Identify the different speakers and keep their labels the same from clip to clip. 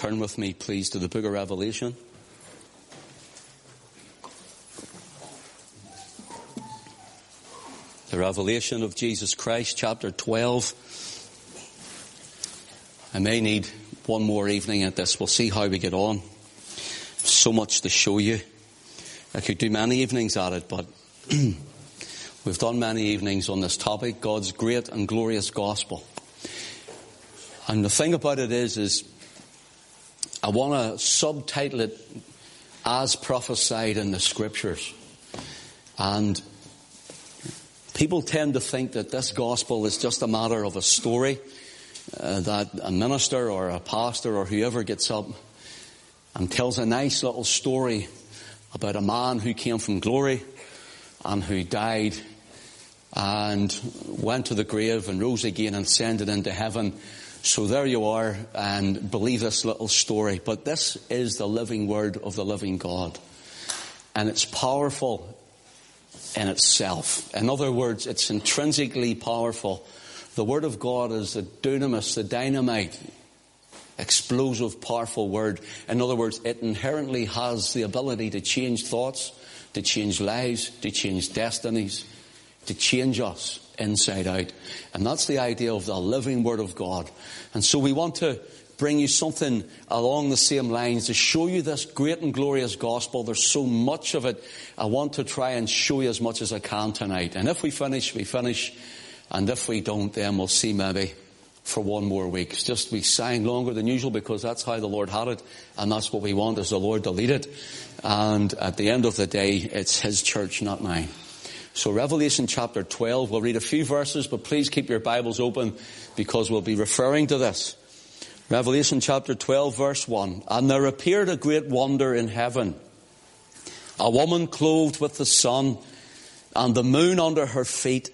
Speaker 1: turn with me, please, to the book of Revelation. The revelation of Jesus Christ, chapter 12. I may need one more evening at this. We'll see how we get on. So much to show you. I could do many evenings at it, but we've done many evenings on this topic, God's great and glorious gospel. And the thing about it is, is I want to subtitle it as prophesied in the scriptures. And people tend to think that this gospel is just a matter of a story uh, that a minister or a pastor or whoever gets up and tells a nice little story about a man who came from glory and who died and went to the grave and rose again and ascended into heaven so there you are, and believe this little story. But this is the living word of the living God. And it's powerful in itself. In other words, it's intrinsically powerful. The word of God is the dunamis, the dynamite, explosive, powerful word. In other words, it inherently has the ability to change thoughts, to change lives, to change destinies, to change us inside out. And that's the idea of the living Word of God. And so we want to bring you something along the same lines to show you this great and glorious gospel. There's so much of it. I want to try and show you as much as I can tonight. And if we finish, we finish. And if we don't, then we'll see maybe for one more week. It's just we sang longer than usual because that's how the Lord had it. And that's what we want is the Lord to lead it. And at the end of the day, it's His church, not mine. So Revelation chapter 12, we'll read a few verses, but please keep your Bibles open because we'll be referring to this. Revelation chapter 12 verse 1. And there appeared a great wonder in heaven. A woman clothed with the sun and the moon under her feet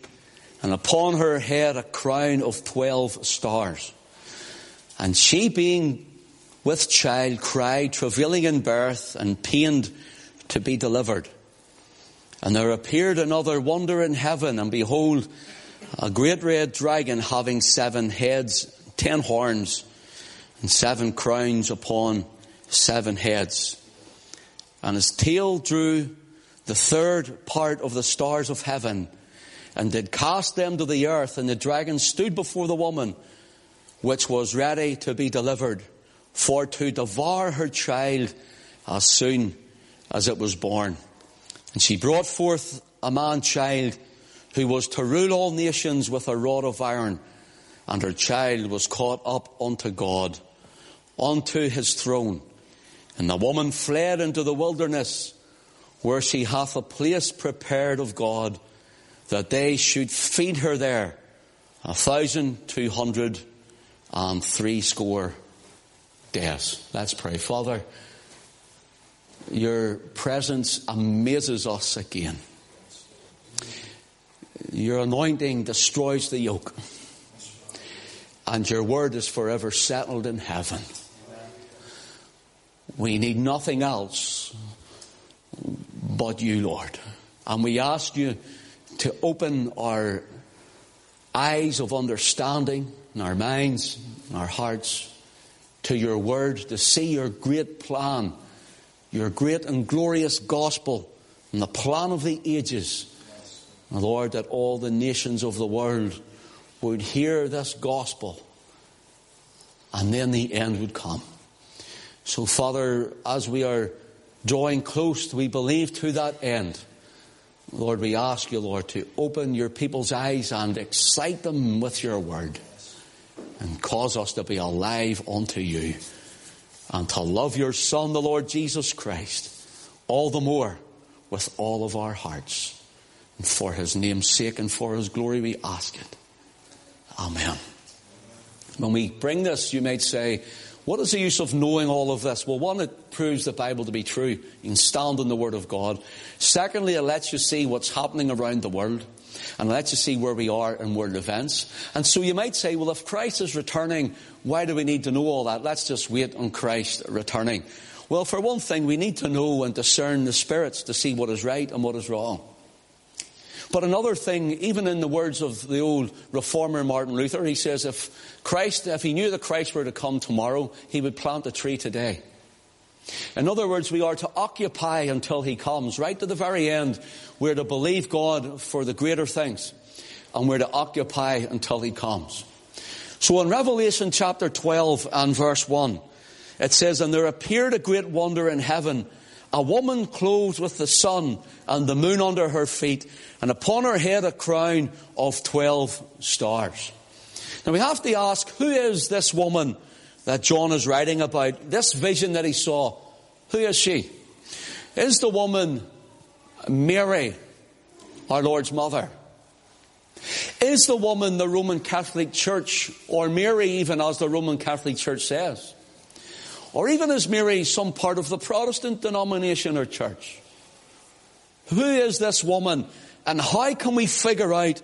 Speaker 1: and upon her head a crown of twelve stars. And she being with child cried, travailing in birth and pained to be delivered. And there appeared another wonder in heaven, and behold, a great red dragon having seven heads, ten horns, and seven crowns upon seven heads. And his tail drew the third part of the stars of heaven, and did cast them to the earth, and the dragon stood before the woman, which was ready to be delivered, for to devour her child as soon as it was born. And she brought forth a man child who was to rule all nations with a rod of iron. And her child was caught up unto God, unto his throne. And the woman fled into the wilderness, where she hath a place prepared of God, that they should feed her there a thousand two hundred and three score days. Let's pray. Father, your presence amazes us again. Your anointing destroys the yoke. And your word is forever settled in heaven. We need nothing else but you, Lord. And we ask you to open our eyes of understanding and our minds and our hearts to your word to see your great plan your great and glorious gospel and the plan of the ages. Lord, that all the nations of the world would hear this gospel and then the end would come. So, Father, as we are drawing close, we believe to that end. Lord, we ask you, Lord, to open your people's eyes and excite them with your word and cause us to be alive unto you and to love your Son, the Lord Jesus Christ, all the more with all of our hearts. And for his name's sake and for his glory we ask it. Amen. When we bring this, you might say, what is the use of knowing all of this? Well, one, it proves the Bible to be true. You can stand in the Word of God. Secondly, it lets you see what's happening around the world and lets you see where we are in world events. And so you might say, well, if Christ is returning, why do we need to know all that? Let's just wait on Christ returning. Well, for one thing, we need to know and discern the spirits to see what is right and what is wrong. But another thing, even in the words of the old reformer Martin Luther, he says if Christ, if he knew that Christ were to come tomorrow, he would plant a tree today. In other words, we are to occupy until he comes, right to the very end. We're to believe God for the greater things, and we're to occupy until he comes. So in Revelation chapter 12 and verse 1, it says, And there appeared a great wonder in heaven, a woman clothed with the sun and the moon under her feet, and upon her head a crown of 12 stars. Now we have to ask, who is this woman that John is writing about, this vision that he saw, who is she? Is the woman Mary, our Lord's mother? Is the woman the Roman Catholic Church, or Mary even as the Roman Catholic Church says? Or even is Mary some part of the Protestant denomination or church? Who is this woman and how can we figure out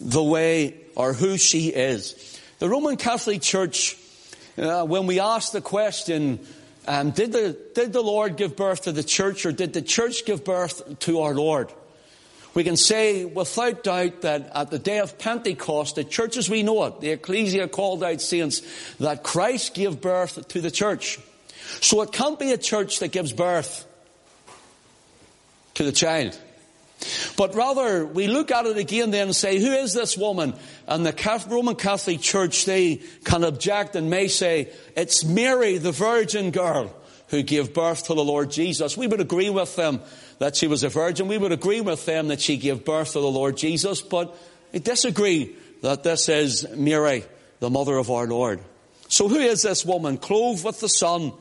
Speaker 1: the way or who she is? The Roman Catholic Church uh, when we ask the question, um, did, the, did the Lord give birth to the church or did the church give birth to our Lord? We can say without doubt that at the day of Pentecost, the church as we know it, the ecclesia called out saints, that Christ gave birth to the church. So it can't be a church that gives birth to the child. But rather, we look at it again then and say, who is this woman? And the Roman Catholic Church, they can object and may say, it's Mary, the virgin girl, who gave birth to the Lord Jesus. We would agree with them that she was a virgin. We would agree with them that she gave birth to the Lord Jesus, but we disagree that this is Mary, the mother of our Lord. So who is this woman? Clothed with the sun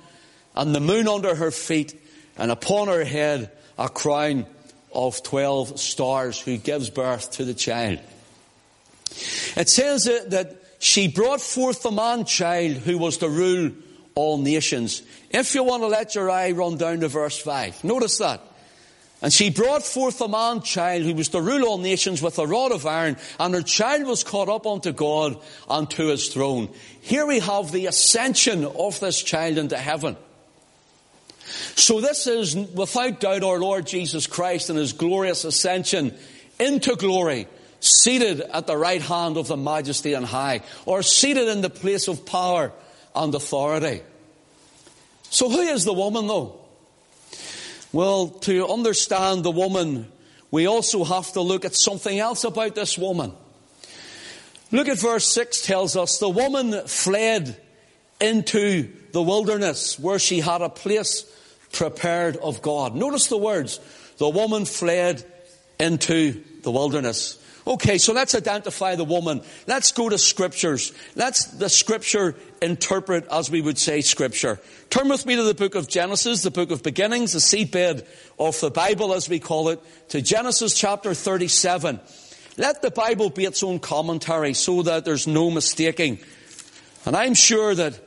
Speaker 1: and the moon under her feet and upon her head a crown of 12 stars who gives birth to the child. It says that she brought forth the man child who was to rule all nations. If you want to let your eye run down to verse 5, notice that. And she brought forth a man child who was to rule all nations with a rod of iron, and her child was caught up unto God and to his throne. Here we have the ascension of this child into heaven. So this is without doubt our Lord Jesus Christ and his glorious ascension into glory, seated at the right hand of the majesty and high, or seated in the place of power and authority. So who is the woman though? Well, to understand the woman, we also have to look at something else about this woman. Look at verse 6 tells us the woman fled into the wilderness where she had a place prepared of God. Notice the words. The woman fled into the wilderness. Okay, so let's identify the woman. Let's go to scriptures. Let's the scripture interpret as we would say scripture. Turn with me to the book of Genesis, the book of beginnings, the seedbed of the Bible as we call it, to Genesis chapter 37. Let the Bible be its own commentary so that there's no mistaking. And I'm sure that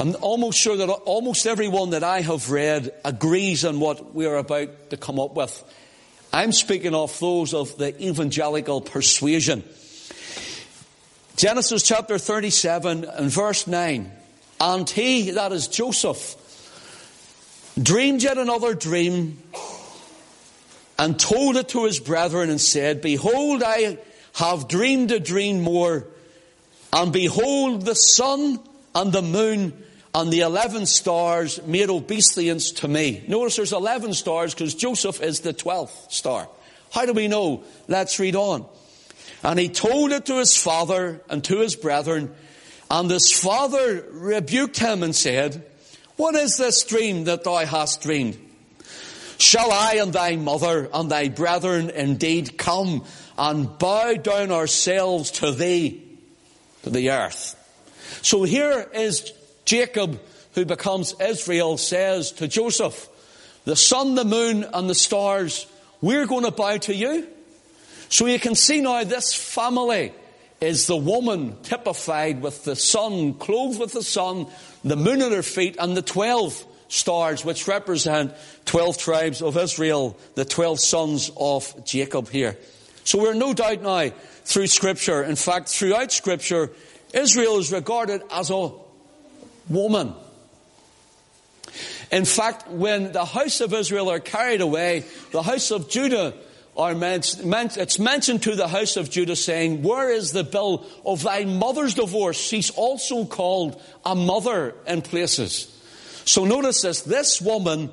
Speaker 1: I'm almost sure that almost everyone that I have read agrees on what we are about to come up with. I'm speaking of those of the evangelical persuasion. Genesis chapter 37 and verse 9. And he, that is Joseph, dreamed yet another dream and told it to his brethren and said, Behold, I have dreamed a dream more, and behold, the sun and the moon and the 11 stars made obeisance to me. Notice there's 11 stars because Joseph is the 12th star. How do we know? Let's read on. And he told it to his father and to his brethren, and his father rebuked him and said, What is this dream that thou hast dreamed? Shall I and thy mother and thy brethren indeed come and bow down ourselves to thee, to the earth? So here is Jacob, who becomes Israel, says to Joseph, the sun, the moon, and the stars, we're going to bow to you. So you can see now this family is the woman typified with the sun, clothed with the sun, the moon at her feet, and the twelve stars, which represent twelve tribes of Israel, the twelve sons of Jacob here. So we're no doubt now through scripture, in fact, throughout scripture, Israel is regarded as a woman. In fact, when the house of Israel are carried away, the house of Judah are mentioned, it's mentioned to the house of Judah saying, where is the bill of thy mother's divorce? She's also called a mother in places. So notice this, this woman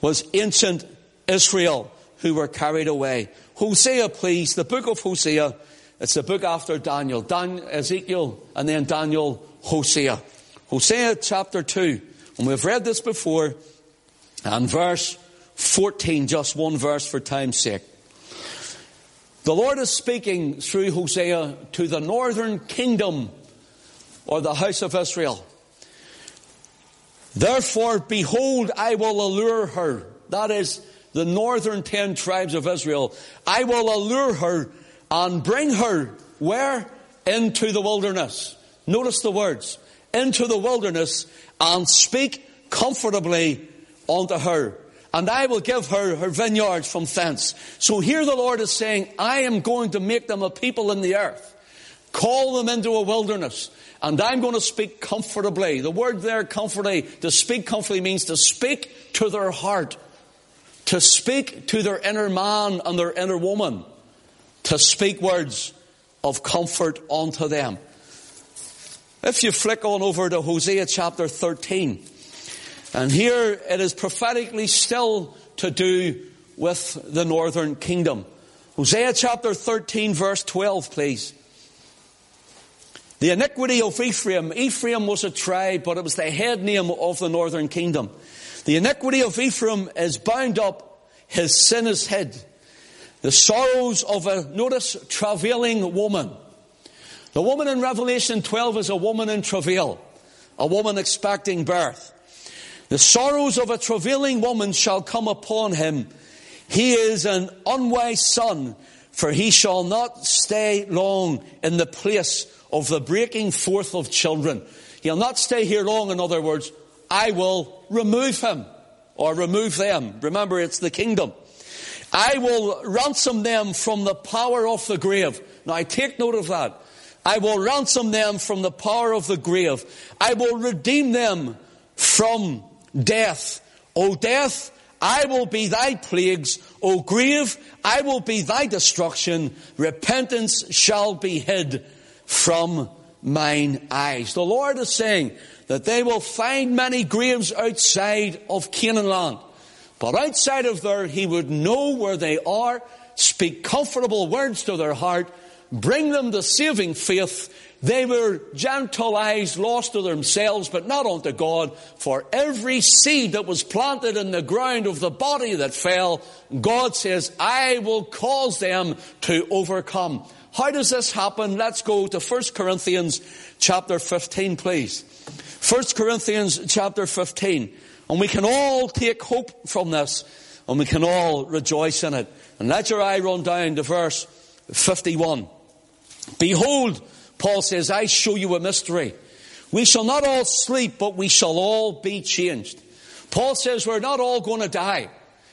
Speaker 1: was ancient Israel who were carried away. Hosea, please, the book of Hosea, it's the book after Daniel, Dan, Ezekiel, and then Daniel, Hosea. Hosea chapter 2, and we've read this before, and verse 14, just one verse for time's sake. The Lord is speaking through Hosea to the northern kingdom or the house of Israel. Therefore, behold, I will allure her. That is the northern ten tribes of Israel. I will allure her and bring her where? Into the wilderness. Notice the words. Into the wilderness and speak comfortably unto her and I will give her her vineyards from thence. So here the Lord is saying, I am going to make them a people in the earth, call them into a wilderness, and I'm going to speak comfortably. The word there, comfortably, to speak comfortably means to speak to their heart, to speak to their inner man and their inner woman, to speak words of comfort unto them. If you flick on over to Hosea chapter 13, and here it is prophetically still to do with the northern kingdom. Hosea chapter 13 verse 12 please. The iniquity of Ephraim. Ephraim was a tribe, but it was the head name of the northern kingdom. The iniquity of Ephraim is bound up, his sin is hid. The sorrows of a, notice, travailing woman. The woman in Revelation 12 is a woman in travail, a woman expecting birth. The sorrows of a travailing woman shall come upon him. He is an unwise son, for he shall not stay long in the place of the breaking forth of children. He'll not stay here long, in other words, I will remove him or remove them. Remember, it's the kingdom. I will ransom them from the power of the grave. Now, I take note of that. I will ransom them from the power of the grave. I will redeem them from death. O death, I will be thy plagues. O grave, I will be thy destruction. Repentance shall be hid from mine eyes. The Lord is saying that they will find many graves outside of Canaan land. But outside of there, He would know where they are, speak comfortable words to their heart, bring them to saving faith, they were Gentilized, lost to themselves, but not unto God. For every seed that was planted in the ground of the body that fell, God says, I will cause them to overcome. How does this happen? Let's go to 1 Corinthians chapter 15, please. 1 Corinthians chapter 15. And we can all take hope from this, and we can all rejoice in it. And let your eye run down to verse 51. Behold, Paul says, I show you a mystery. We shall not all sleep, but we shall all be changed. Paul says we're not all going to die.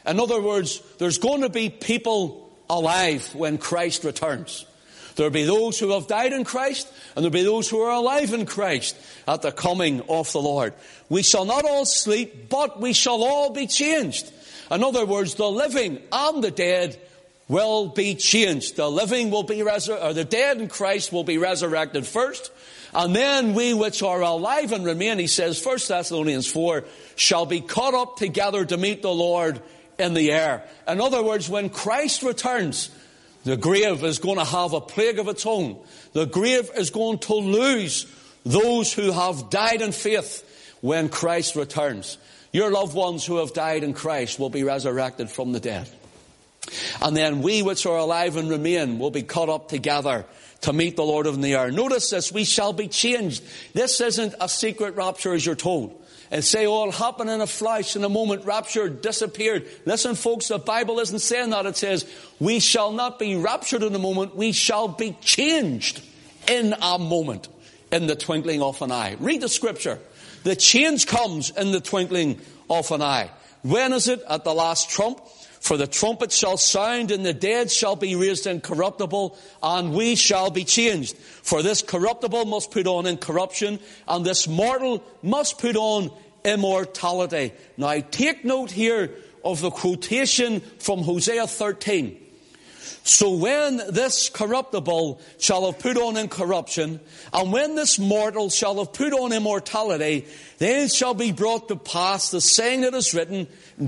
Speaker 1: In other words, there's going to be people alive when Christ returns. There'll be those who have died in Christ, and there'll be those who are alive in Christ at the coming of the Lord. We shall not all sleep, but we shall all be changed. In other words, the living and the dead will be changed. The living will be resur- or the dead in Christ will be resurrected first, and then we which are alive and remain, he says, 1 Thessalonians 4, shall be caught up together to meet the Lord in the air. In other words, when Christ returns, the grave is going to have a plague of its own. The grave is going to lose those who have died in faith when Christ returns. Your loved ones who have died in Christ will be resurrected from the dead. And then we which are alive and remain will be caught up together to meet the Lord in the air. Notice this, we shall be changed. This isn't a secret rapture as you're told. And say, it'll happen in a flash, in a moment, rapture disappeared. Listen, folks, the Bible isn't saying that. It says, we shall not be raptured in a moment, we shall be changed in a moment, in the twinkling of an eye. Read the scripture. The change comes in the twinkling of an eye. When is it? At the last trump. For the trumpet shall sound, and the dead shall be raised incorruptible, and we shall be changed. For this corruptible must put on incorruption, and this mortal must put on immortality. Now take note here of the quotation from Hosea 13. So when this corruptible shall have put on incorruption, and when this mortal shall have put on immortality, then shall be brought to pass the saying that is written,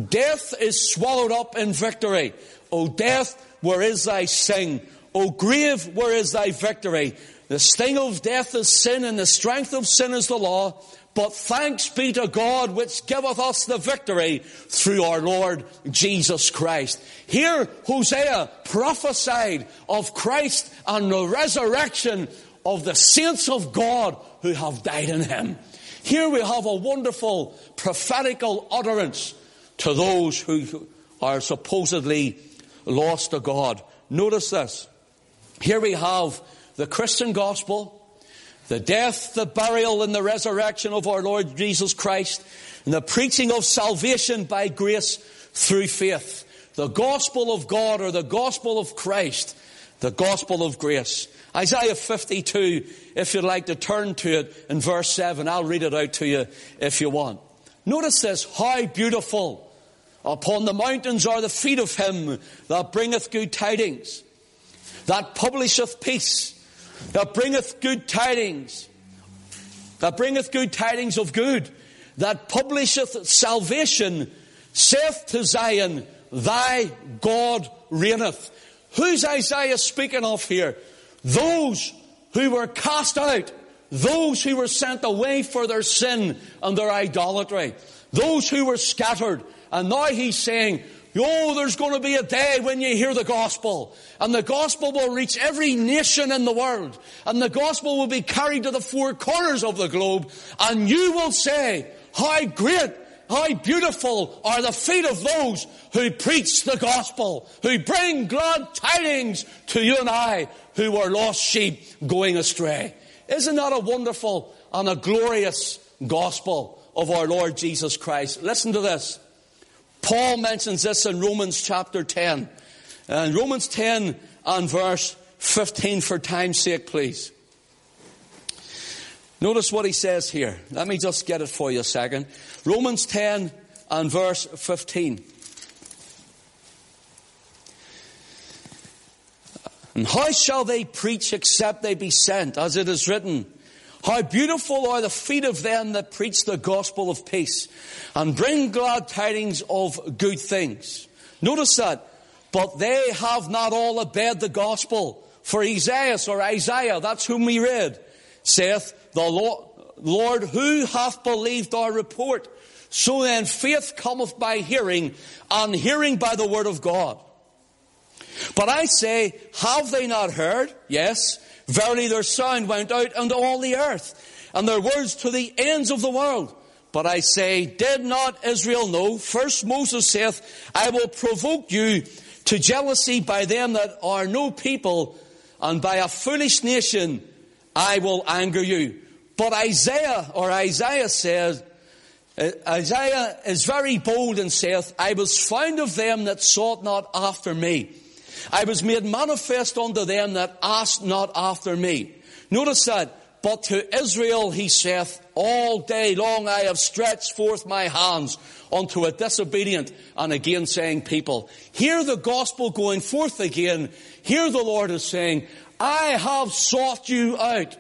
Speaker 1: Death is swallowed up in victory. O death, where is thy sting? O grave, where is thy victory? The sting of death is sin, and the strength of sin is the law. But thanks be to God which giveth us the victory through our Lord Jesus Christ. Here Hosea prophesied of Christ and the resurrection of the saints of God who have died in him. Here we have a wonderful prophetical utterance to those who are supposedly lost to God. Notice this. Here we have the Christian gospel, the death, the burial, and the resurrection of our Lord Jesus Christ, and the preaching of salvation by grace through faith. The gospel of God or the gospel of Christ, the gospel of grace. Isaiah 52, if you'd like to turn to it in verse 7, I'll read it out to you if you want. Notice this, how beautiful upon the mountains are the feet of him that bringeth good tidings, that publisheth peace, that bringeth good tidings, that bringeth good tidings of good, that publisheth salvation, saith to Zion, Thy God reigneth. Who's Isaiah speaking of here? Those who were cast out, those who were sent away for their sin and their idolatry, those who were scattered. And now he's saying, Oh, there's going to be a day when you hear the gospel, and the gospel will reach every nation in the world, and the gospel will be carried to the four corners of the globe, and you will say, how great, how beautiful are the feet of those who preach the gospel, who bring glad tidings to you and I, who are lost sheep going astray. Isn't that a wonderful and a glorious gospel of our Lord Jesus Christ? Listen to this. Paul mentions this in Romans chapter 10. And Romans 10 and verse 15 for time's sake, please. Notice what he says here. Let me just get it for you a second. Romans 10 and verse 15. And how shall they preach except they be sent, as it is written? How beautiful are the feet of them that preach the gospel of peace and bring glad tidings of good things. Notice that. But they have not all obeyed the gospel. For Esaias or Isaiah, that's whom we read, saith, the Lord, Lord, who hath believed our report? So then faith cometh by hearing, and hearing by the word of God. But I say, have they not heard? Yes. Verily their sound went out unto all the earth, and their words to the ends of the world. But I say, did not Israel know? First Moses saith, I will provoke you to jealousy by them that are no people, and by a foolish nation I will anger you. But Esaias, or Isaiah says, uh, Esaias is very bold and saith, I was found of them that sought not after me. I was made manifest unto them that asked not after me. Notice that. But to Israel he saith, all day long I have stretched forth my hands unto a disobedient and again saying people. Hear the gospel going forth again. Here the Lord is saying, I have sought you out.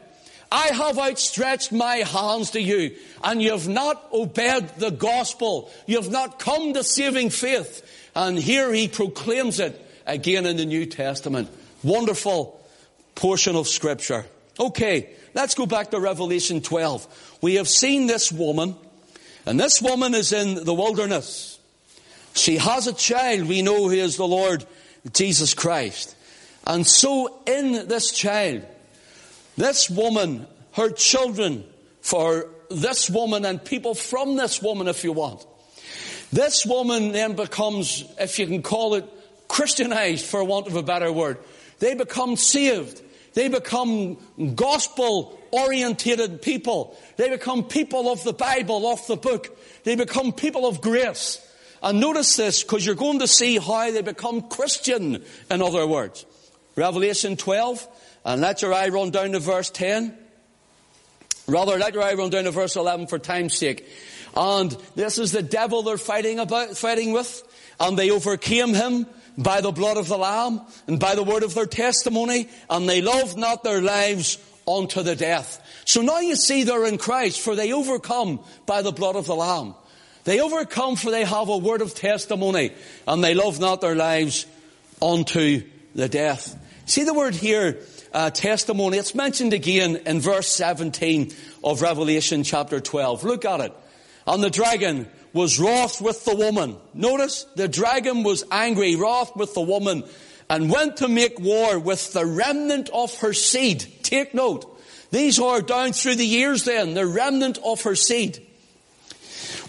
Speaker 1: I have outstretched my hands to you and you have not obeyed the gospel. You have not come to saving faith. And here he proclaims it again in the New Testament. Wonderful portion of scripture. Okay, let's go back to Revelation 12. We have seen this woman, and this woman is in the wilderness. She has a child. We know he is the Lord Jesus Christ. And so in this child, this woman, her children, for this woman and people from this woman, if you want. This woman then becomes, if you can call it, Christianized, for want of a better word. They become saved. They become gospel orientated people. They become people of the Bible, of the book. They become people of grace. And notice this, because you're going to see how they become Christian, in other words. Revelation 12, and let your eye run down to verse 10. Rather, let your eye run down to verse 11 for time's sake. And this is the devil they're fighting about, fighting with. And they overcame him by the blood of the Lamb and by the word of their testimony, and they loved not their lives unto the death. So now you see they're in Christ, for they overcome by the blood of the Lamb. They overcome for they have a word of testimony, and they love not their lives unto the death. See the word here, uh, testimony. It's mentioned again in verse 17 of Revelation chapter 12. Look at it. And the dragon was wroth with the woman. Notice, the dragon was angry, wroth with the woman, and went to make war with the remnant of her seed. Take note. These are down through the years then, the remnant of her seed,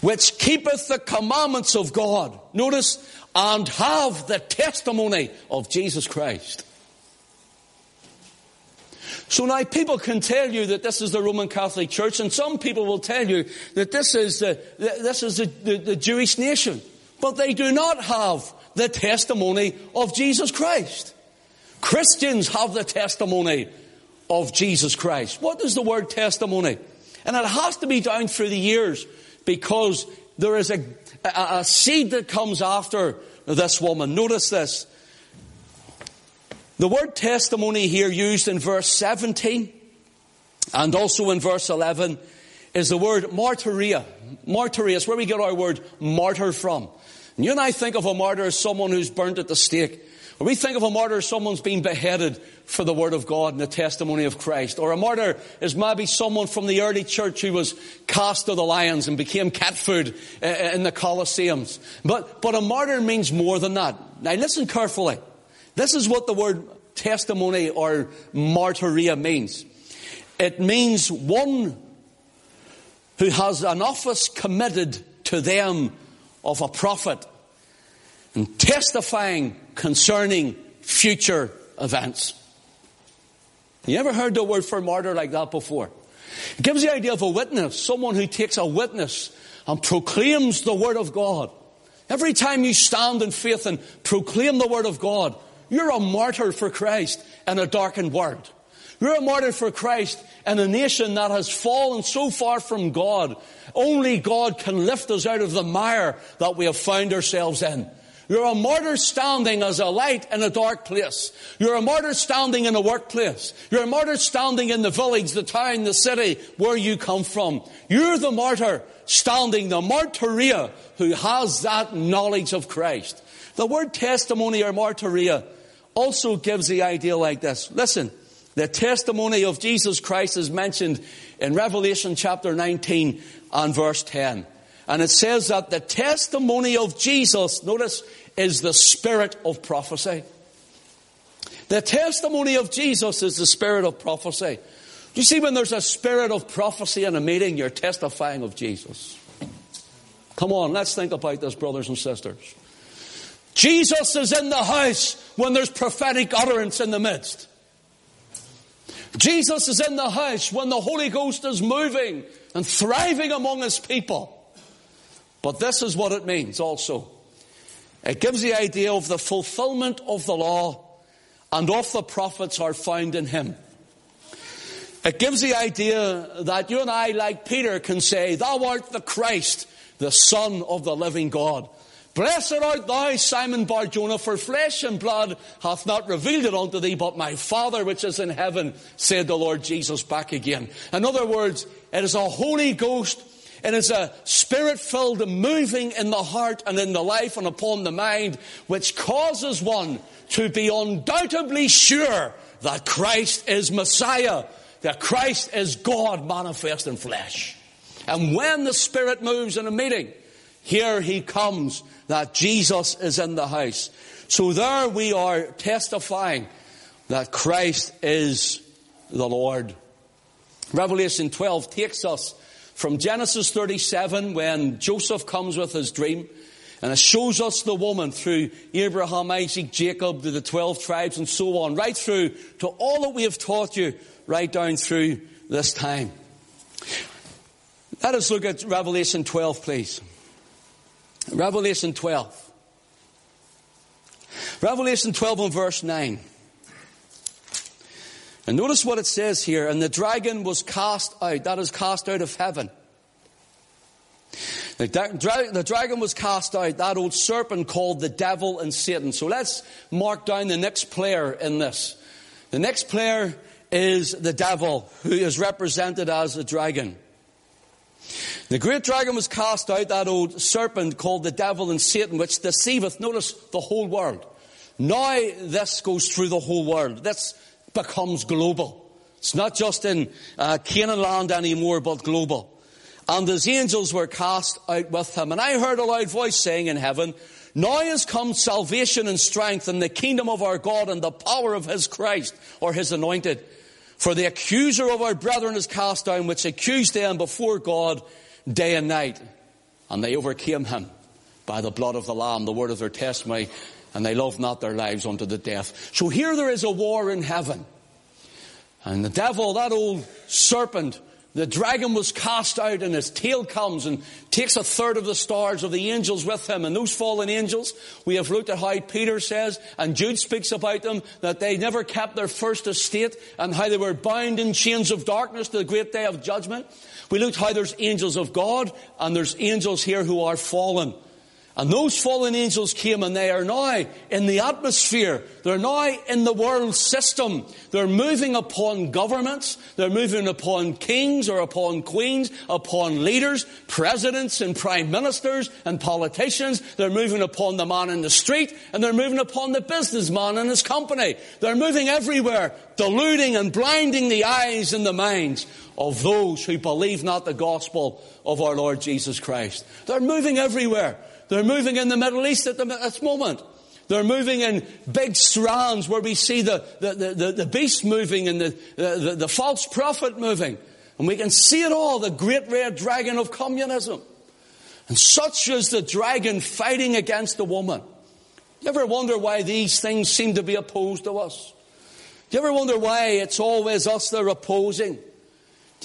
Speaker 1: which keepeth the commandments of God. Notice, and have the testimony of Jesus Christ. So now people can tell you that this is the Roman Catholic Church, and some people will tell you that this is the, this is the, the, the Jewish nation. But they do not have the testimony of Jesus Christ. Christians have the testimony of Jesus Christ. What is the word testimony? And it has to be down through the years because there is a, a, a seed that comes after this woman. Notice this. The word testimony here used in verse 17 and also in verse 11 is the word martyria. Martyria is where we get our word martyr from. And you and I think of a martyr as someone who's burnt at the stake. Or we think of a martyr as someone's been beheaded for the word of God and the testimony of Christ. Or a martyr is maybe someone from the early church who was cast to the lions and became cat food uh, in the Colosseums. But, but a martyr means more than that. Now listen carefully. This is what the word testimony or martyria means. It means one who has an office committed to them of a prophet and testifying concerning future events. You ever heard the word for martyr like that before? It gives the idea of a witness, someone who takes a witness and proclaims the word of God. Every time you stand in faith and proclaim the word of God, you're a martyr for Christ in a darkened world. You're a martyr for Christ in a nation that has fallen so far from God. Only God can lift us out of the mire that we have found ourselves in. You're a martyr standing as a light in a dark place. You're a martyr standing in a workplace. You're a martyr standing in the village, the town, the city where you come from. You're the martyr standing, the martyria who has that knowledge of Christ. The word testimony or martyria also gives the idea like this. Listen, the testimony of Jesus Christ is mentioned in Revelation chapter 19 and verse 10. And it says that the testimony of Jesus, notice, is the spirit of prophecy. The testimony of Jesus is the spirit of prophecy. Do you see when there's a spirit of prophecy in a meeting, you're testifying of Jesus? Come on, let's think about this, brothers and sisters. Jesus is in the house when there's prophetic utterance in the midst. Jesus is in the house when the Holy Ghost is moving and thriving among his people. But this is what it means also. It gives the idea of the fulfillment of the law and of the prophets are found in him. It gives the idea that you and I, like Peter, can say, Thou art the Christ, the Son of the living God. Blessed art thou, Simon Barjona, for flesh and blood hath not revealed it unto thee, but my Father which is in heaven, said the Lord Jesus back again. In other words, it is a Holy Ghost, it is a spirit filled moving in the heart and in the life and upon the mind, which causes one to be undoubtedly sure that Christ is Messiah, that Christ is God manifest in flesh. And when the Spirit moves in a meeting, here he comes that Jesus is in the house. So there we are testifying that Christ is the Lord. Revelation 12 takes us from Genesis 37 when Joseph comes with his dream and it shows us the woman through Abraham, Isaac, Jacob, to the 12 tribes and so on, right through to all that we have taught you right down through this time. Let us look at Revelation 12, please. Revelation 12. Revelation 12 and verse 9. And notice what it says here. And the dragon was cast out. That is cast out of heaven. The, dra- the dragon was cast out, that old serpent called the devil and Satan. So let's mark down the next player in this. The next player is the devil, who is represented as the dragon. The great dragon was cast out, that old serpent called the devil and Satan, which deceiveth, notice, the whole world. Now this goes through the whole world. This becomes global. It's not just in uh, Canaan land anymore, but global. And his angels were cast out with him. And I heard a loud voice saying in heaven, Now has come salvation and strength and the kingdom of our God and the power of his Christ, or his anointed. For the accuser of our brethren is cast down, which accused them before God day and night. And they overcame him by the blood of the Lamb, the word of their testimony, and they loved not their lives unto the death. So here there is a war in heaven. And the devil, that old serpent, the dragon was cast out and his tail comes and takes a third of the stars of the angels with him. And those fallen angels, we have looked at how Peter says, and Jude speaks about them, that they never kept their first estate and how they were bound in chains of darkness to the great day of judgment. We looked how there's angels of God and there's angels here who are fallen. And those fallen angels came and they are now in the atmosphere. They're now in the world system. They're moving upon governments. They're moving upon kings or upon queens, upon leaders, presidents and prime ministers and politicians. They're moving upon the man in the street and they're moving upon the businessman and his company. They're moving everywhere, deluding and blinding the eyes and the minds of those who believe not the gospel of our Lord Jesus Christ. They're moving everywhere. They're moving in the Middle East at, the, at this moment. They're moving in big strands where we see the, the, the, the beast moving and the, the, the false prophet moving. And we can see it all, the great red dragon of communism. And such is the dragon fighting against the woman. Do you ever wonder why these things seem to be opposed to us? Do you ever wonder why it's always us they're opposing? Do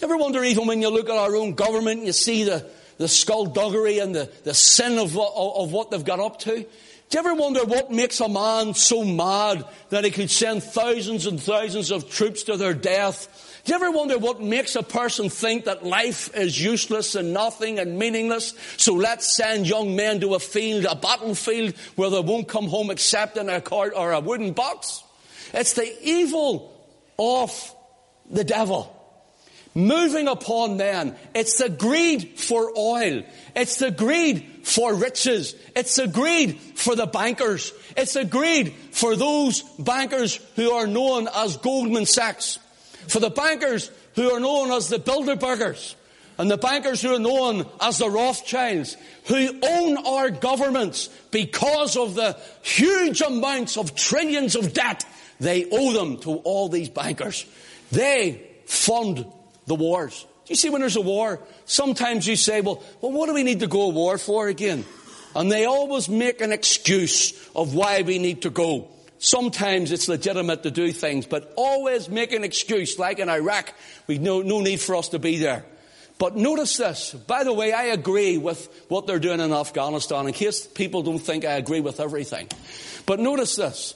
Speaker 1: you ever wonder even when you look at our own government and you see the, the skullduggery and the, the sin of, of, of what they've got up to? Do you ever wonder what makes a man so mad that he could send thousands and thousands of troops to their death? Do you ever wonder what makes a person think that life is useless and nothing and meaningless? So let's send young men to a field, a battlefield, where they won't come home except in a cart or a wooden box. It's the evil of the devil moving upon men. It's the greed for oil. It's the greed for riches. It's the greed for the bankers. It's the greed for those bankers who are known as Goldman Sachs. For the bankers who are known as the Bilderbergers. And the bankers who are known as the Rothschilds, who own our governments because of the huge amounts of trillions of debt they owe them to all these bankers. They fund the wars. You see when there's a war? Sometimes you say, well, well, what do we need to go to war for again? And they always make an excuse of why we need to go. Sometimes it's legitimate to do things, but always make an excuse, like in Iraq, we no, no need for us to be there. But notice this. By the way, I agree with what they're doing in Afghanistan, in case people don't think I agree with everything. But notice this.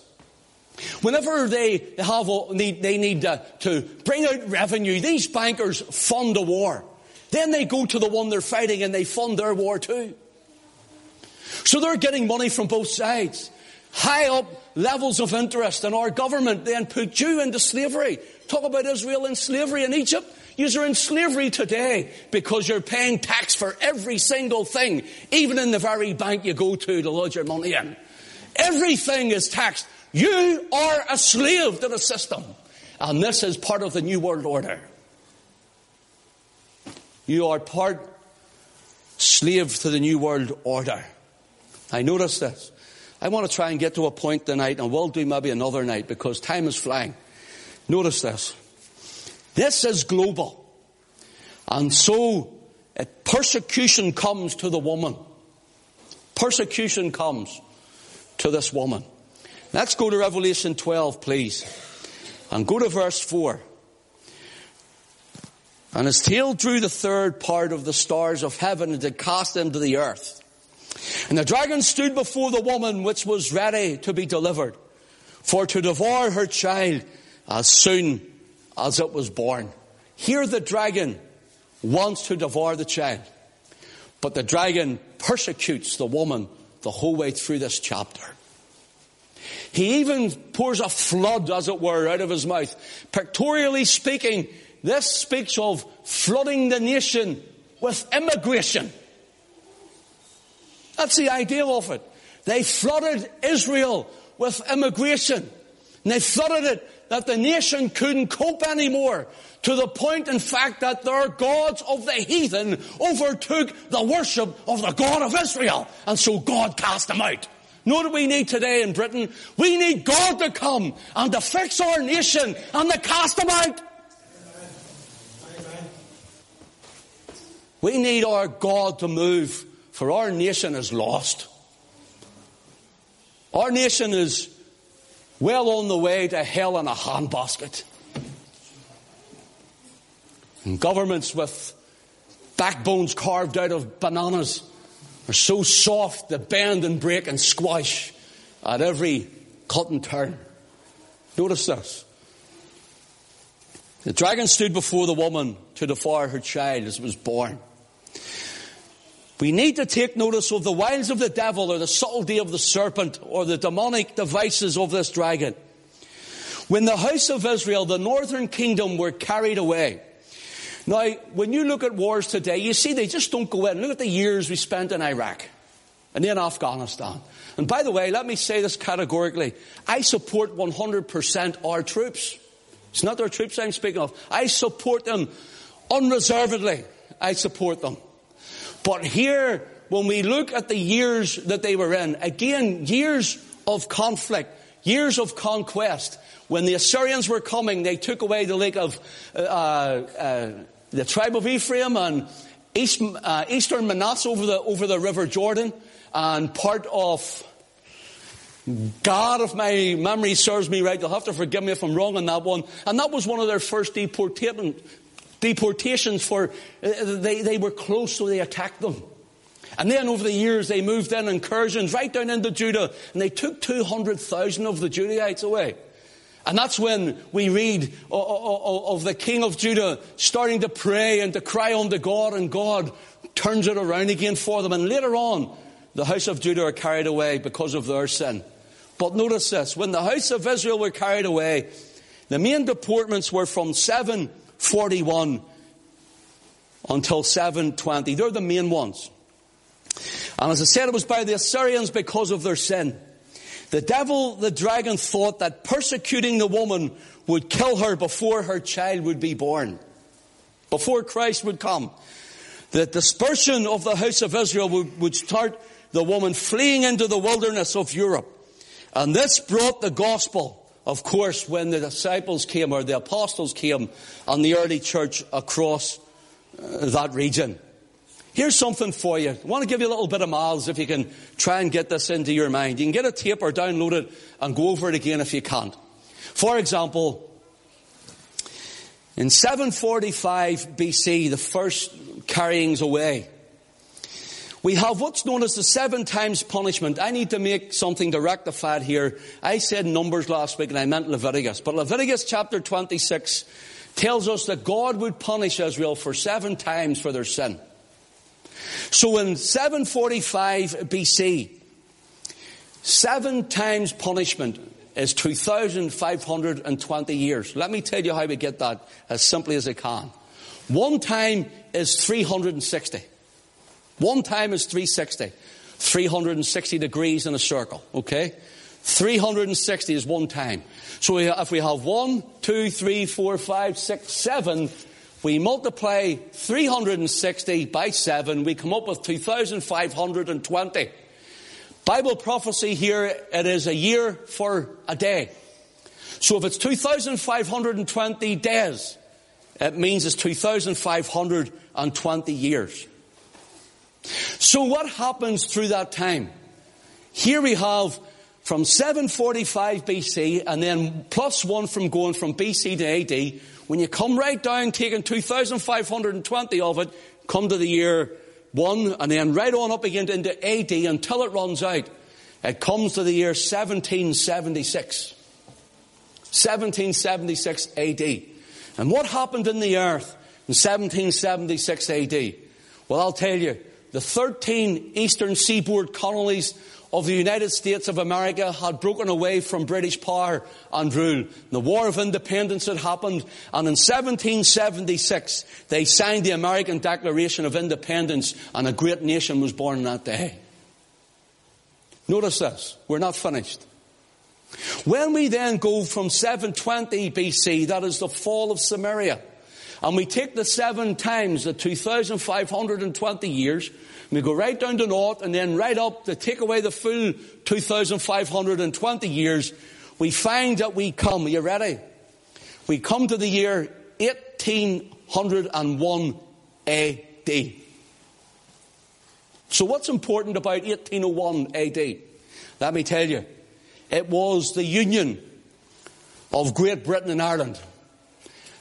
Speaker 1: Whenever they have need, they need uh, to bring out revenue, these bankers fund a war. Then they go to the one they're fighting and they fund their war too. So they're getting money from both sides. High up levels of interest and our government then put you into slavery. Talk about Israel in slavery in Egypt. You're in slavery today because you're paying tax for every single thing, even in the very bank you go to to lodge your money in. Everything is taxed. You are a slave to the system. And this is part of the New World Order. You are part slave to the New World Order. I notice this. I want to try and get to a point tonight, and we'll do maybe another night because time is flying. Notice this. This is global. And so, uh, persecution comes to the woman. Persecution comes to this woman. Let's go to Revelation 12, please. And go to verse 4. And his tail drew the third part of the stars of heaven and did cast them to the earth. And the dragon stood before the woman which was ready to be delivered, for to devour her child as soon as it was born. Here the dragon wants to devour the child. But the dragon persecutes the woman the whole way through this chapter. He even pours a flood, as it were, out of his mouth. Pictorially speaking, this speaks of flooding the nation with immigration. That's the idea of it. They flooded Israel with immigration. And they flooded it that the nation couldn't cope anymore. To the point, in fact, that their gods of the heathen overtook the worship of the God of Israel. And so God cast them out. Know what we need today in Britain? We need God to come and to fix our nation and to cast them out. We need our God to move, for our nation is lost. Our nation is well on the way to hell in a handbasket. And governments with backbones carved out of bananas are so soft they bend and break and squash at every cut and turn. Notice this. The dragon stood before the woman to devour her child as it was born. We need to take notice of the wiles of the devil or the subtlety of the serpent or the demonic devices of this dragon. When the house of Israel, the northern kingdom, were carried away. Now, when you look at wars today, you see they just don't go in. Look at the years we spent in Iraq and then Afghanistan. And by the way, let me say this categorically. I support 100% our troops. It's not our troops I'm speaking of. I support them unreservedly. I support them. But here, when we look at the years that they were in, again, years of conflict, years of conquest. When the Assyrians were coming, they took away the lake of uh, uh, the tribe of Ephraim and East, uh, eastern Manasseh over the over the River Jordan, and part of Gad, if my memory serves me right, you'll have to forgive me if I'm wrong on that one. And that was one of their first deportation, deportations for, uh, they, they were close so they attacked them. And then over the years they moved in incursions right down into Judah and they took 200,000 of the Judahites away. And that's when we read of the king of Judah starting to pray and to cry unto God and God turns it around again for them. And later on, the house of Judah are carried away because of their sin. But notice this, when the house of Israel were carried away, the main deportments were from 741 until 720. They're the main ones. And as I said, it was by the Assyrians because of their sin. The devil, the dragon, thought that persecuting the woman would kill her before her child would be born, before Christ would come. The dispersion of the house of Israel would, would start the woman fleeing into the wilderness of Europe. And this brought the gospel of course, when the disciples came or the apostles came and the early church across uh, that region. Here's something for you. I want to give you a little bit of miles if you can try and get this into your mind. You can get a tape or download it and go over it again if you can't. For example, in 745 BC, the first carryings away we have what's known as the seven times punishment. I need to make something to rectify it here. I said Numbers last week and I meant Leviticus. But Leviticus chapter 26 tells us that God would punish Israel for seven times for their sin. So in 745 BC, seven times punishment is 2,520 years. Let me tell you how we get that as simply as I can. One time is 360. One time is 360. 360 degrees in a circle, okay? 360 is one time. So if we have one, two, three, four, five, six, seven, we multiply 360 by 7, we come up with 2,520. Bible prophecy here, it is a year for a day. So if it's 2,520 days, it means it's 2,520 years. So what happens through that time? Here we have from 745 BC and then plus one from going from BC to AD. When you come right down, taking 2,520 of it, come to the year one and then right on up again into AD until it runs out. It comes to the year 1776. 1776 AD. And what happened in the earth in 1776 AD? Well, I'll tell you, the 13 eastern seaboard colonies of the United States of America had broken away from British power and rule. The War of Independence had happened, and in 1776 they signed the American Declaration of Independence, and a great nation was born that day. Notice this, we're not finished. When we then go from 720 BC, that is the fall of Samaria, and we take the seven times the 2,520 years, we go right down to north and then right up to take away the full 2,520 years, we find that we come, are you ready? We come to the year 1801 AD. So what's important about 1801 AD? Let me tell you. It was the union of Great Britain and Ireland.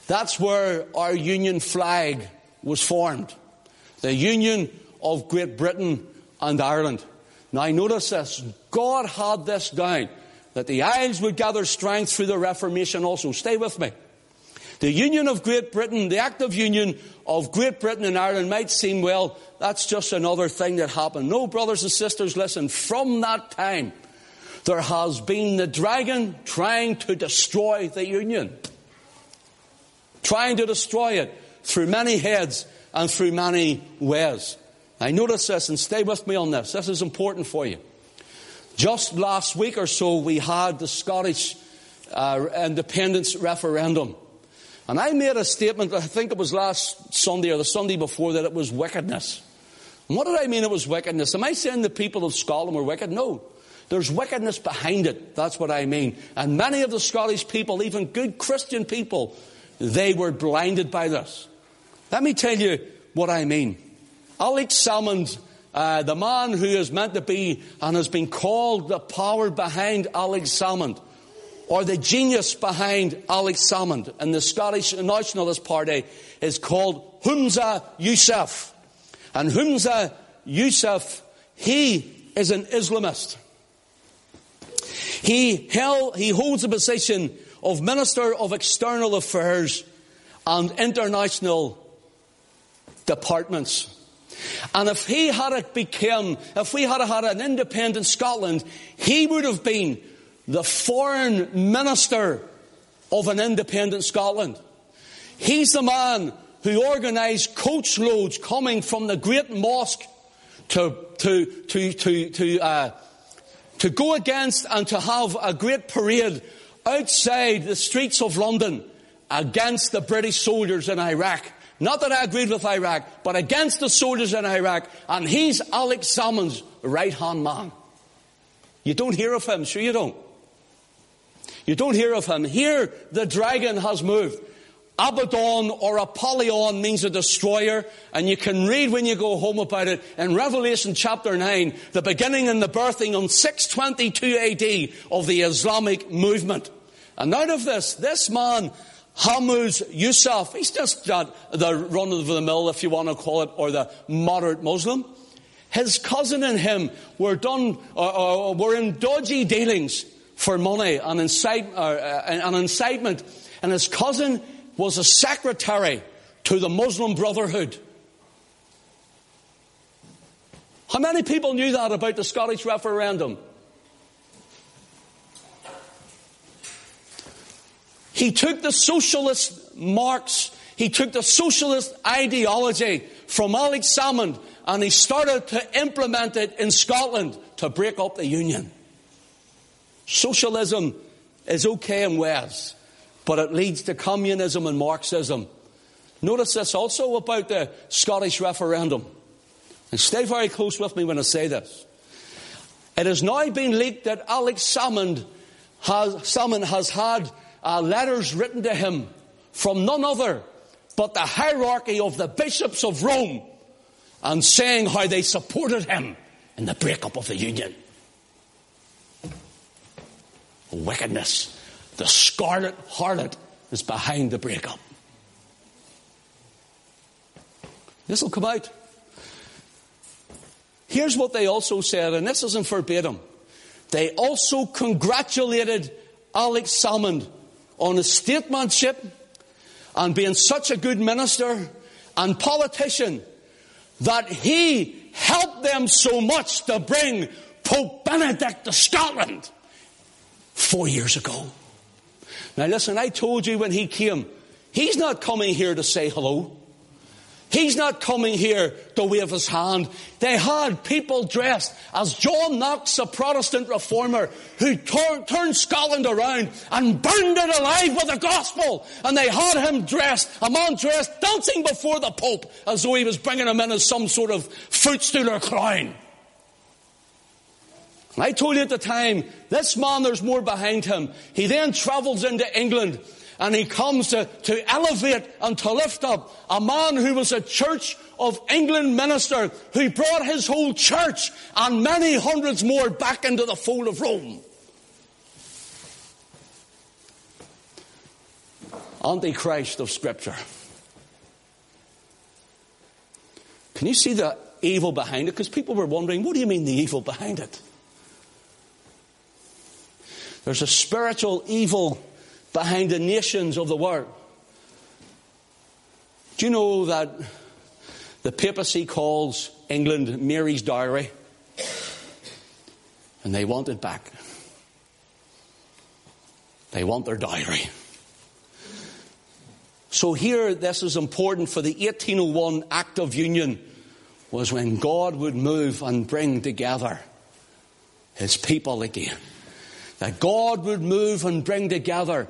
Speaker 1: That's where our union flag was formed. The union of Great Britain and Ireland. Now notice this. God had this down. That the Isles would gather strength through the Reformation also. Stay with me. The union of Great Britain, the active union of Great Britain and Ireland might seem, well, that's just another thing that happened. No, brothers and sisters, listen, from that time, there has been the dragon trying to destroy the union. Trying to destroy it through many heads and through many ways. I notice this and stay with me on this. This is important for you. Just last week or so, we had the Scottish uh, independence referendum. And I made a statement, I think it was last Sunday or the Sunday before, that it was wickedness. And what did I mean it was wickedness? Am I saying the people of Scotland were wicked? No. There's wickedness behind it. That's what I mean. And many of the Scottish people, even good Christian people, they were blinded by this. Let me tell you what I mean. Alex Salmond, uh, the man who is meant to be and has been called the power behind Alex Salmond, or the genius behind Alex Salmond in the Scottish Nationalist Party, is called Humza Yousaf. And Humza Yousaf, he is an Islamist. He held, he holds a position of Minister of External Affairs and International Departments. And if he had become, if we had had an independent Scotland, he would have been the foreign minister of an independent Scotland. He's the man who organised coach loads coming from the great mosque to, to, to, to, to, uh, to go against and to have a great parade outside the streets of London against the British soldiers in Iraq. Not that I agreed with Iraq, but against the soldiers in Iraq. And he's Alex Salmond's right hand man. You don't hear of him, sure you don't. You don't hear of him. Here, the dragon has moved. Abaddon or Apollyon means a destroyer, and you can read when you go home about it in Revelation chapter 9, the beginning and the birthing on 622 AD of the Islamic movement. And out of this, this man Humza Yousaf. he's just not the run of the mill, if you want to call it, or the moderate Muslim. His cousin and him were done, uh, uh, were in dodgy dealings for money and, incite, uh, and incitement. And his cousin was a secretary to the Muslim Brotherhood. How many people knew that about the Scottish referendum? He took the socialist Marx, he took the socialist ideology from Alex Salmond and he started to implement it in Scotland to break up the Union. Socialism is okay in Wales, but it leads to communism and Marxism. Notice this also about the Scottish referendum. And stay very close with me when I say this. It has now been leaked that Alex Salmond has, Salmond has had uh, letters written to him from none other but the hierarchy of the bishops of Rome and saying how they supported him in the breakup of the union. Wickedness. The scarlet harlot is behind the breakup. This will come out. Here's what they also said, and this isn't verbatim. They also congratulated Alex Salmond on his statesmanship and being such a good minister and politician that he helped them so much to bring Pope Benedict to Scotland four years ago. Now listen, I told you when he came, he's not coming here to say hello. He's not coming here to wave his hand. They had people dressed as John Knox, a Protestant reformer, who turned Scotland around and burned it alive with the gospel. And they had him dressed, a man dressed, dancing before the Pope as though he was bringing him in as some sort of footstool or crown. And I told you at the time, this man, there's more behind him. He then travels into England and he comes to, to elevate and to lift up a man who was a Church of England minister who brought his whole church and many hundreds more back into the fold of Rome. Antichrist of Scripture. Can you see the evil behind it? Because people were wondering, what do you mean the evil behind it? There's a spiritual evil behind the nations of the world. Do you know that the papacy calls England Mary's dowry? And they want it back. They want their dowry. So here, this is important for the 1801 Act of Union was when God would move and bring together his people again. That God would move and bring together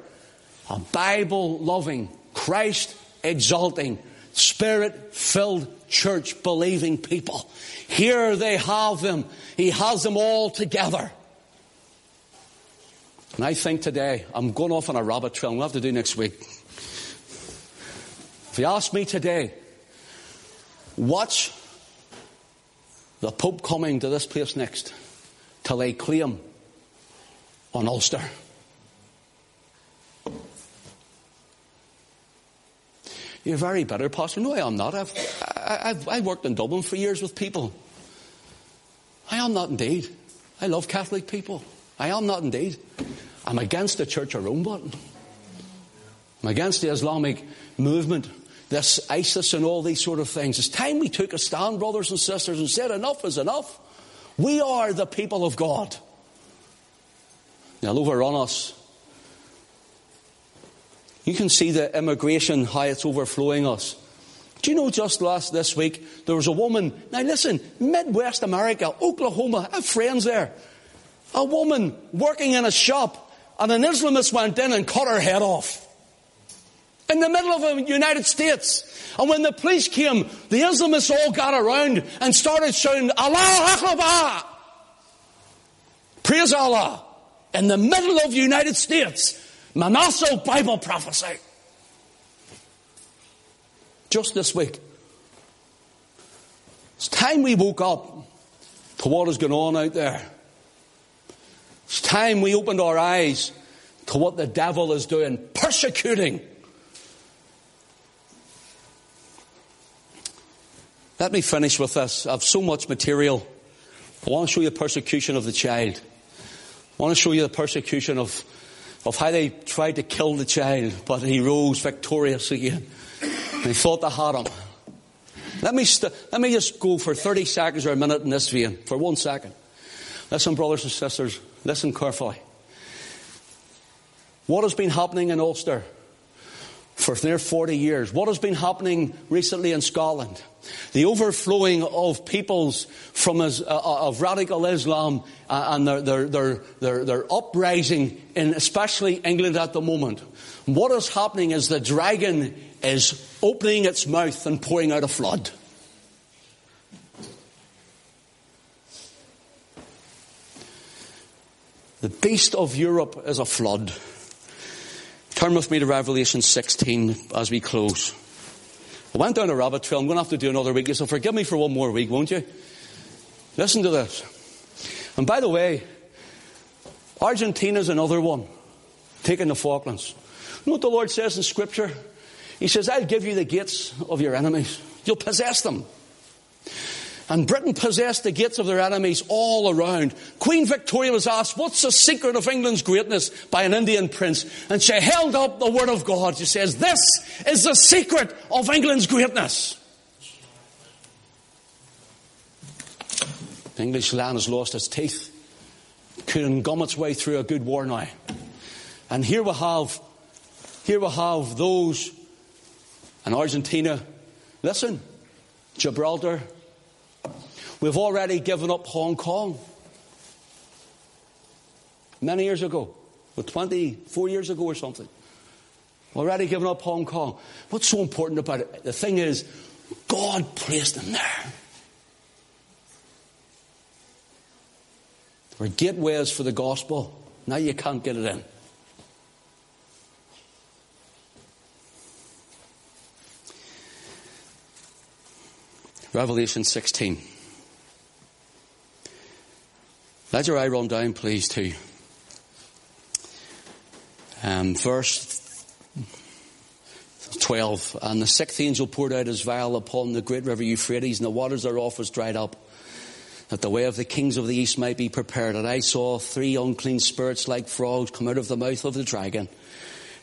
Speaker 1: a Bible loving, Christ exalting, spirit filled church believing people. Here they have them. He has them all together. And I think today, I'm going off on a rabbit trail. We'll have to do next week. If you ask me today, watch the Pope coming to this place next to lay claim on Ulster. You're very bitter, Pastor. No, I am not. I've, I've, I've worked in Dublin for years with people. I am not indeed. I love Catholic people. I am not indeed. I'm against the Church of Rome button. I'm against the Islamic movement, this ISIS and all these sort of things. It's time we took a stand, brothers and sisters, and said enough is enough. We are the people of God. Now, overrun us you can see the immigration, how it's overflowing us. Do you know just last this week, there was a woman, now listen, Midwest America, Oklahoma, I have friends there. A woman working in a shop, and an Islamist went in and cut her head off. In the middle of the United States. And when the police came, the Islamists all got around and started shouting, Allah Akbar! Praise Allah! In the middle of the United States. Manasseh Bible prophecy. Just this week. It's time we woke up to what is going on out there. It's time we opened our eyes to what the devil is doing, persecuting. Let me finish with this. I have so much material. I want to show you the persecution of the child. I want to show you the persecution of of how they tried to kill the child, but he rose victorious again. They thought they had him. Let me, st- let me just go for 30 seconds or a minute in this vein, for one second. Listen, brothers and sisters, listen carefully. What has been happening in Ulster for near 40 years? What has been happening recently in Scotland? The overflowing of peoples from uh, of radical Islam uh, and their, their, their, their, their uprising in especially England at the moment. What is happening is the dragon is opening its mouth and pouring out a flood. The beast of Europe is a flood. Turn with me to Revelation 16 as we close. I went down a rabbit trail. I'm going to have to do another week, so forgive me for one more week, won't you? Listen to this. And by the way, Argentina's another one, taking the Falklands. You know what the Lord says in Scripture? He says, I'll give you the gates of your enemies. You'll possess them. And Britain possessed the gates of their enemies all around. Queen Victoria was asked, What's the secret of England's greatness? by an Indian prince. And she held up the Word of God. She says, This is the secret of England's greatness. The English land has lost its teeth. Couldn't gum its way through a good war now. And here we have, here we have those in Argentina. Listen, Gibraltar. We've already given up Hong Kong. Many years ago. Well, 24 years ago or something. Already given up Hong Kong. What's so important about it? The thing is, God placed them there. There were gateways for the gospel. Now you can't get it in. Revelation 16. Let your eye run down, please, to um, verse 12. And the sixth angel poured out his vial upon the great river Euphrates, and the waters thereof was dried up, that the way of the kings of the east might be prepared. And I saw three unclean spirits like frogs come out of the mouth of the dragon,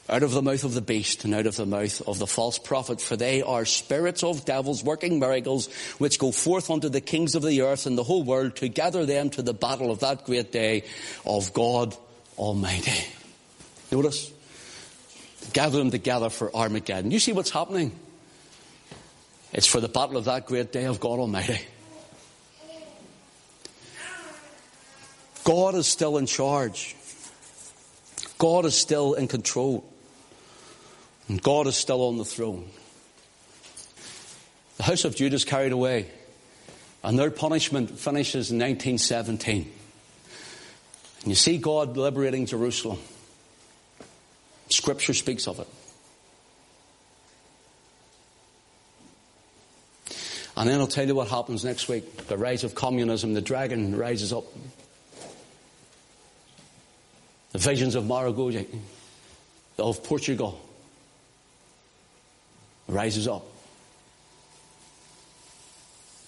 Speaker 1: out of the mouth of the beast, and out of the mouth of the false prophet. For they are spirits of devils working miracles, which go forth unto the kings of the earth and the whole world to gather them to the battle of that great day of God Almighty. Notice, gather them together for Armageddon. You see what's happening? It's for the battle of that great day of God Almighty. God is still in charge. God is still in control. And God is still on the throne. The house of Judah is carried away, and their punishment finishes in 1917. And you see God liberating Jerusalem. Scripture speaks of it. And then I'll tell you what happens next week. The rise of communism, the dragon rises up. The visions of Maragogi, of Portugal, rises up.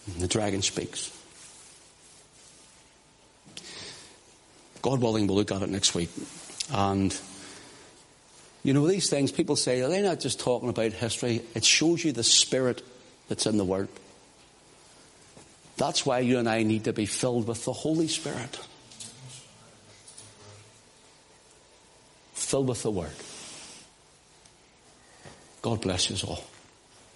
Speaker 1: And the dragon speaks. God willing, we'll look at it next week. And you know, these things, people say, they're they not just talking about history? It shows you the spirit that's in the Word. That's why you and I need to be filled with the Holy Spirit. Filled with the Word. God bless you all.